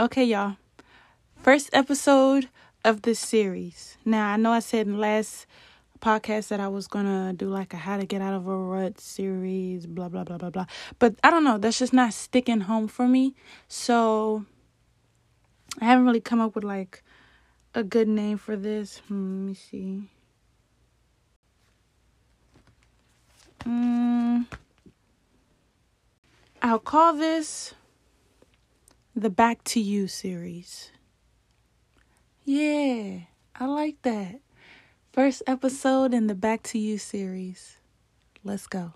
Okay, y'all. First episode of this series. Now, I know I said in the last podcast that I was gonna do like a how to get out of a rut series, blah blah blah blah blah. But I don't know, that's just not sticking home for me. So I haven't really come up with like a good name for this. Hmm, let me see. Mm, I'll call this the Back to You series. Yeah, I like that. First episode in the Back to You series. Let's go.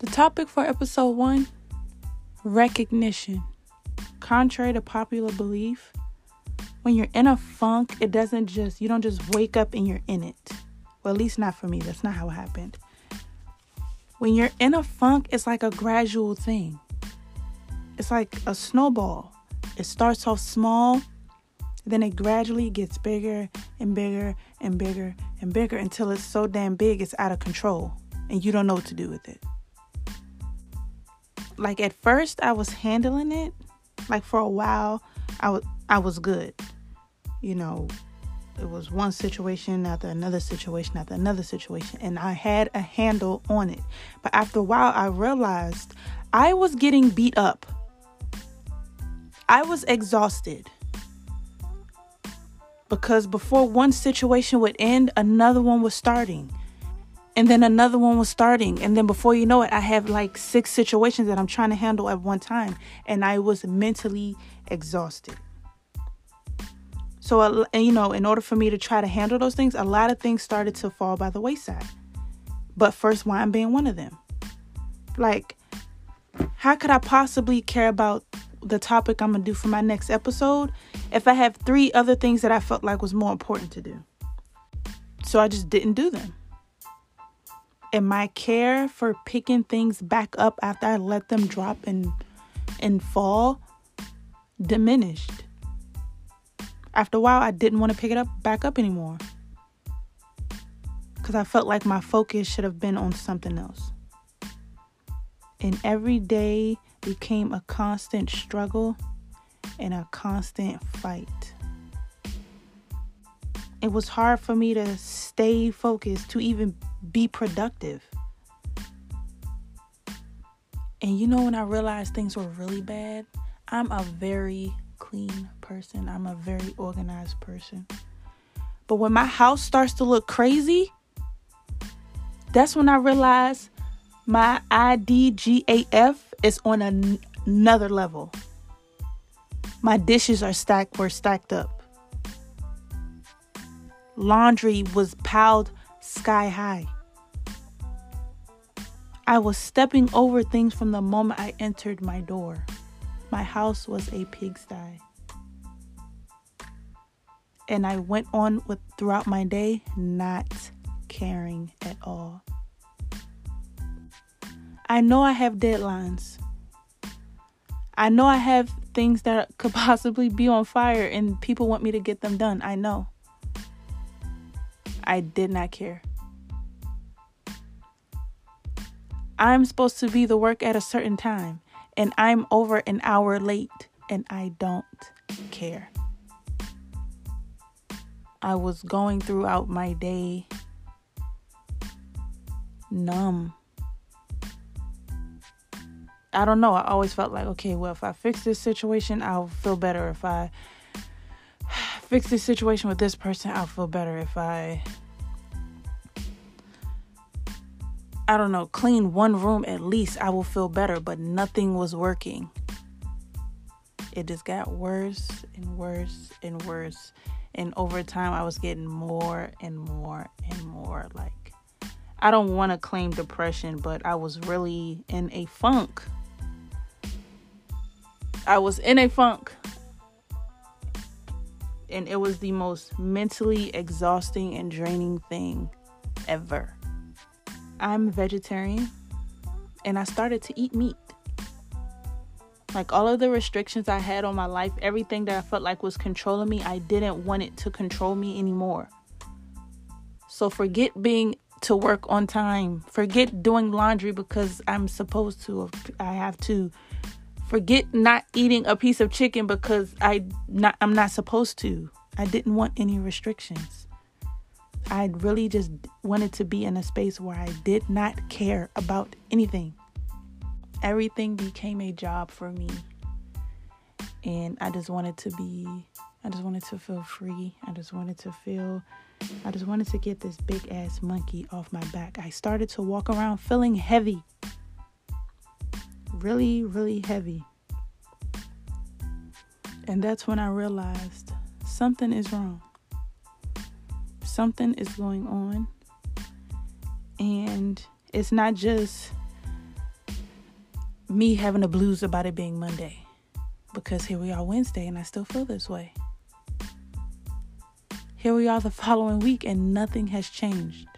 The topic for episode one recognition. Contrary to popular belief, when you're in a funk, it doesn't just, you don't just wake up and you're in it. Well, at least not for me. That's not how it happened. When you're in a funk, it's like a gradual thing. It's like a snowball. It starts off small, then it gradually gets bigger and bigger and bigger and bigger until it's so damn big it's out of control and you don't know what to do with it. Like at first I was handling it, like for a while I was I was good. You know, it was one situation after another situation after another situation and I had a handle on it. But after a while I realized I was getting beat up. I was exhausted. Because before one situation would end, another one was starting. And then another one was starting. And then before you know it, I have like six situations that I'm trying to handle at one time. And I was mentally exhausted. So, you know, in order for me to try to handle those things, a lot of things started to fall by the wayside. But first wine being one of them. Like, how could I possibly care about the topic I'm to do for my next episode if I have three other things that I felt like was more important to do? So I just didn't do them. And my care for picking things back up after I let them drop and and fall diminished. After a while, I didn't want to pick it up back up anymore. Because I felt like my focus should have been on something else. And every day became a constant struggle and a constant fight. It was hard for me to stay focused, to even be productive. And you know, when I realized things were really bad, I'm a very clean person. I'm a very organized person. But when my house starts to look crazy, that's when I realize my IDGAF is on an- another level. My dishes are stacked were stacked up. Laundry was piled sky high. I was stepping over things from the moment I entered my door. My house was a pigsty. And I went on with throughout my day not caring at all. I know I have deadlines. I know I have things that could possibly be on fire and people want me to get them done. I know. I did not care. I'm supposed to be the work at a certain time and I'm over an hour late and I don't care. I was going throughout my day numb. I don't know. I always felt like, okay, well, if I fix this situation, I'll feel better. If I fix this situation with this person, I'll feel better. If I I don't know, clean one room at least, I will feel better, but nothing was working. It just got worse and worse and worse. And over time, I was getting more and more and more like, I don't want to claim depression, but I was really in a funk. I was in a funk. And it was the most mentally exhausting and draining thing ever. I'm vegetarian and I started to eat meat. Like all of the restrictions I had on my life, everything that I felt like was controlling me, I didn't want it to control me anymore. So forget being to work on time. Forget doing laundry because I'm supposed to. I have to. Forget not eating a piece of chicken because I not I'm not supposed to. I didn't want any restrictions. I really just wanted to be in a space where I did not care about anything. Everything became a job for me. And I just wanted to be I just wanted to feel free. I just wanted to feel I just wanted to get this big ass monkey off my back. I started to walk around feeling heavy. Really, really heavy. And that's when I realized something is wrong. Something is going on. And it's not just me having a blues about it being Monday. Because here we are Wednesday and I still feel this way. Here we are the following week and nothing has changed.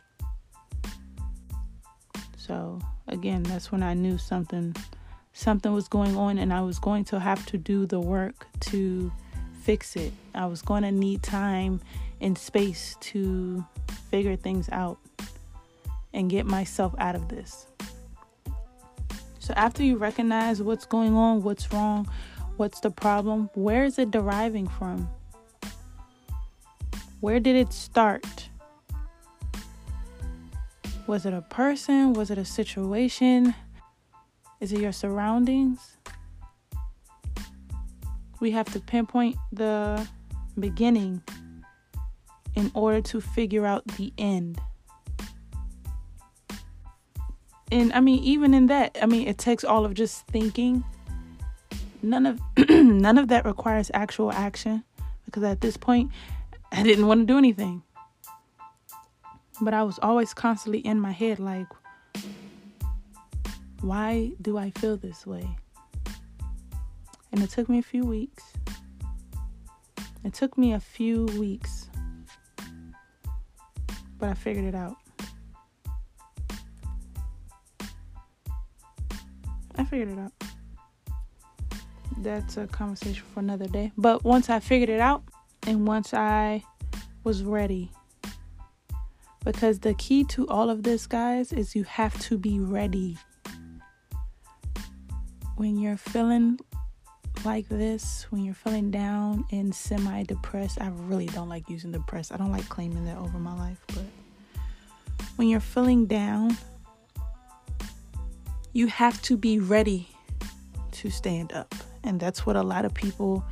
So, again, that's when I knew something something was going on and I was going to have to do the work to fix it. I was going to need time and space to figure things out and get myself out of this. So, after you recognize what's going on, what's wrong, what's the problem, where is it deriving from? Where did it start? Was it a person? Was it a situation? Is it your surroundings? We have to pinpoint the beginning in order to figure out the end. And I mean, even in that, I mean, it takes all of just thinking. None of none of that requires actual action because at this point, I didn't want to do anything. But I was always constantly in my head like, why do I feel this way? And it took me a few weeks. It took me a few weeks. But I figured it out. I figured it out. That's a conversation for another day. But once I figured it out, and once I was ready. Because the key to all of this, guys, is you have to be ready. When you're feeling like this, when you're feeling down and semi depressed, I really don't like using depressed. I don't like claiming that over my life, but when you're feeling down, you have to be ready to stand up. And that's what a lot of people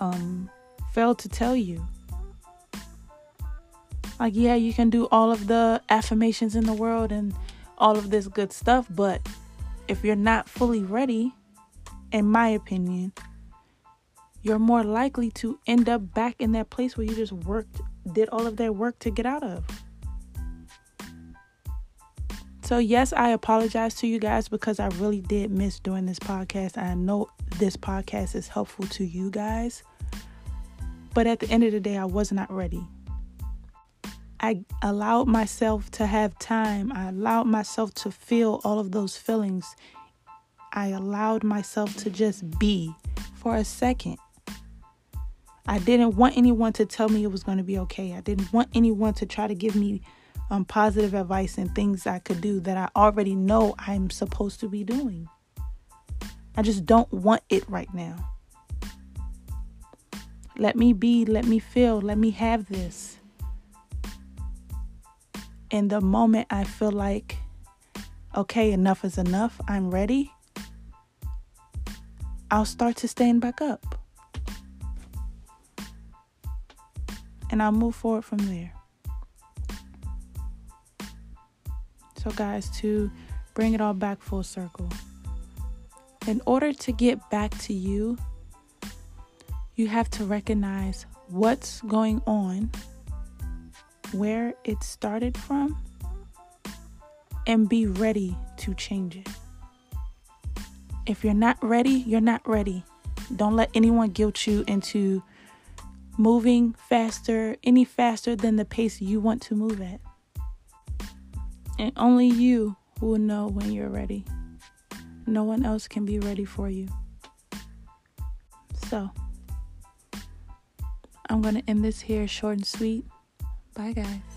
um, failed to tell you. Like, yeah, you can do all of the affirmations in the world and all of this good stuff, but if you're not fully ready, in my opinion, you're more likely to end up back in that place where you just worked, did all of that work to get out of. So, yes, I apologize to you guys because I really did miss doing this podcast. I know this podcast is helpful to you guys. But at the end of the day, I was not ready. I allowed myself to have time. I allowed myself to feel all of those feelings. I allowed myself to just be for a second. I didn't want anyone to tell me it was going to be okay. I didn't want anyone to try to give me um, positive advice and things I could do that I already know I'm supposed to be doing. I just don't want it right now. Let me be, let me feel, let me have this. In the moment I feel like, okay, enough is enough, I'm ready, I'll start to stand back up. And I'll move forward from there. So, guys, to bring it all back full circle, in order to get back to you, you have to recognize what's going on, where it started from, and be ready to change it. If you're not ready, you're not ready. Don't let anyone guilt you into moving faster, any faster than the pace you want to move at. And only you will know when you're ready. No one else can be ready for you. So, I'm going to end this here short and sweet. Bye, guys.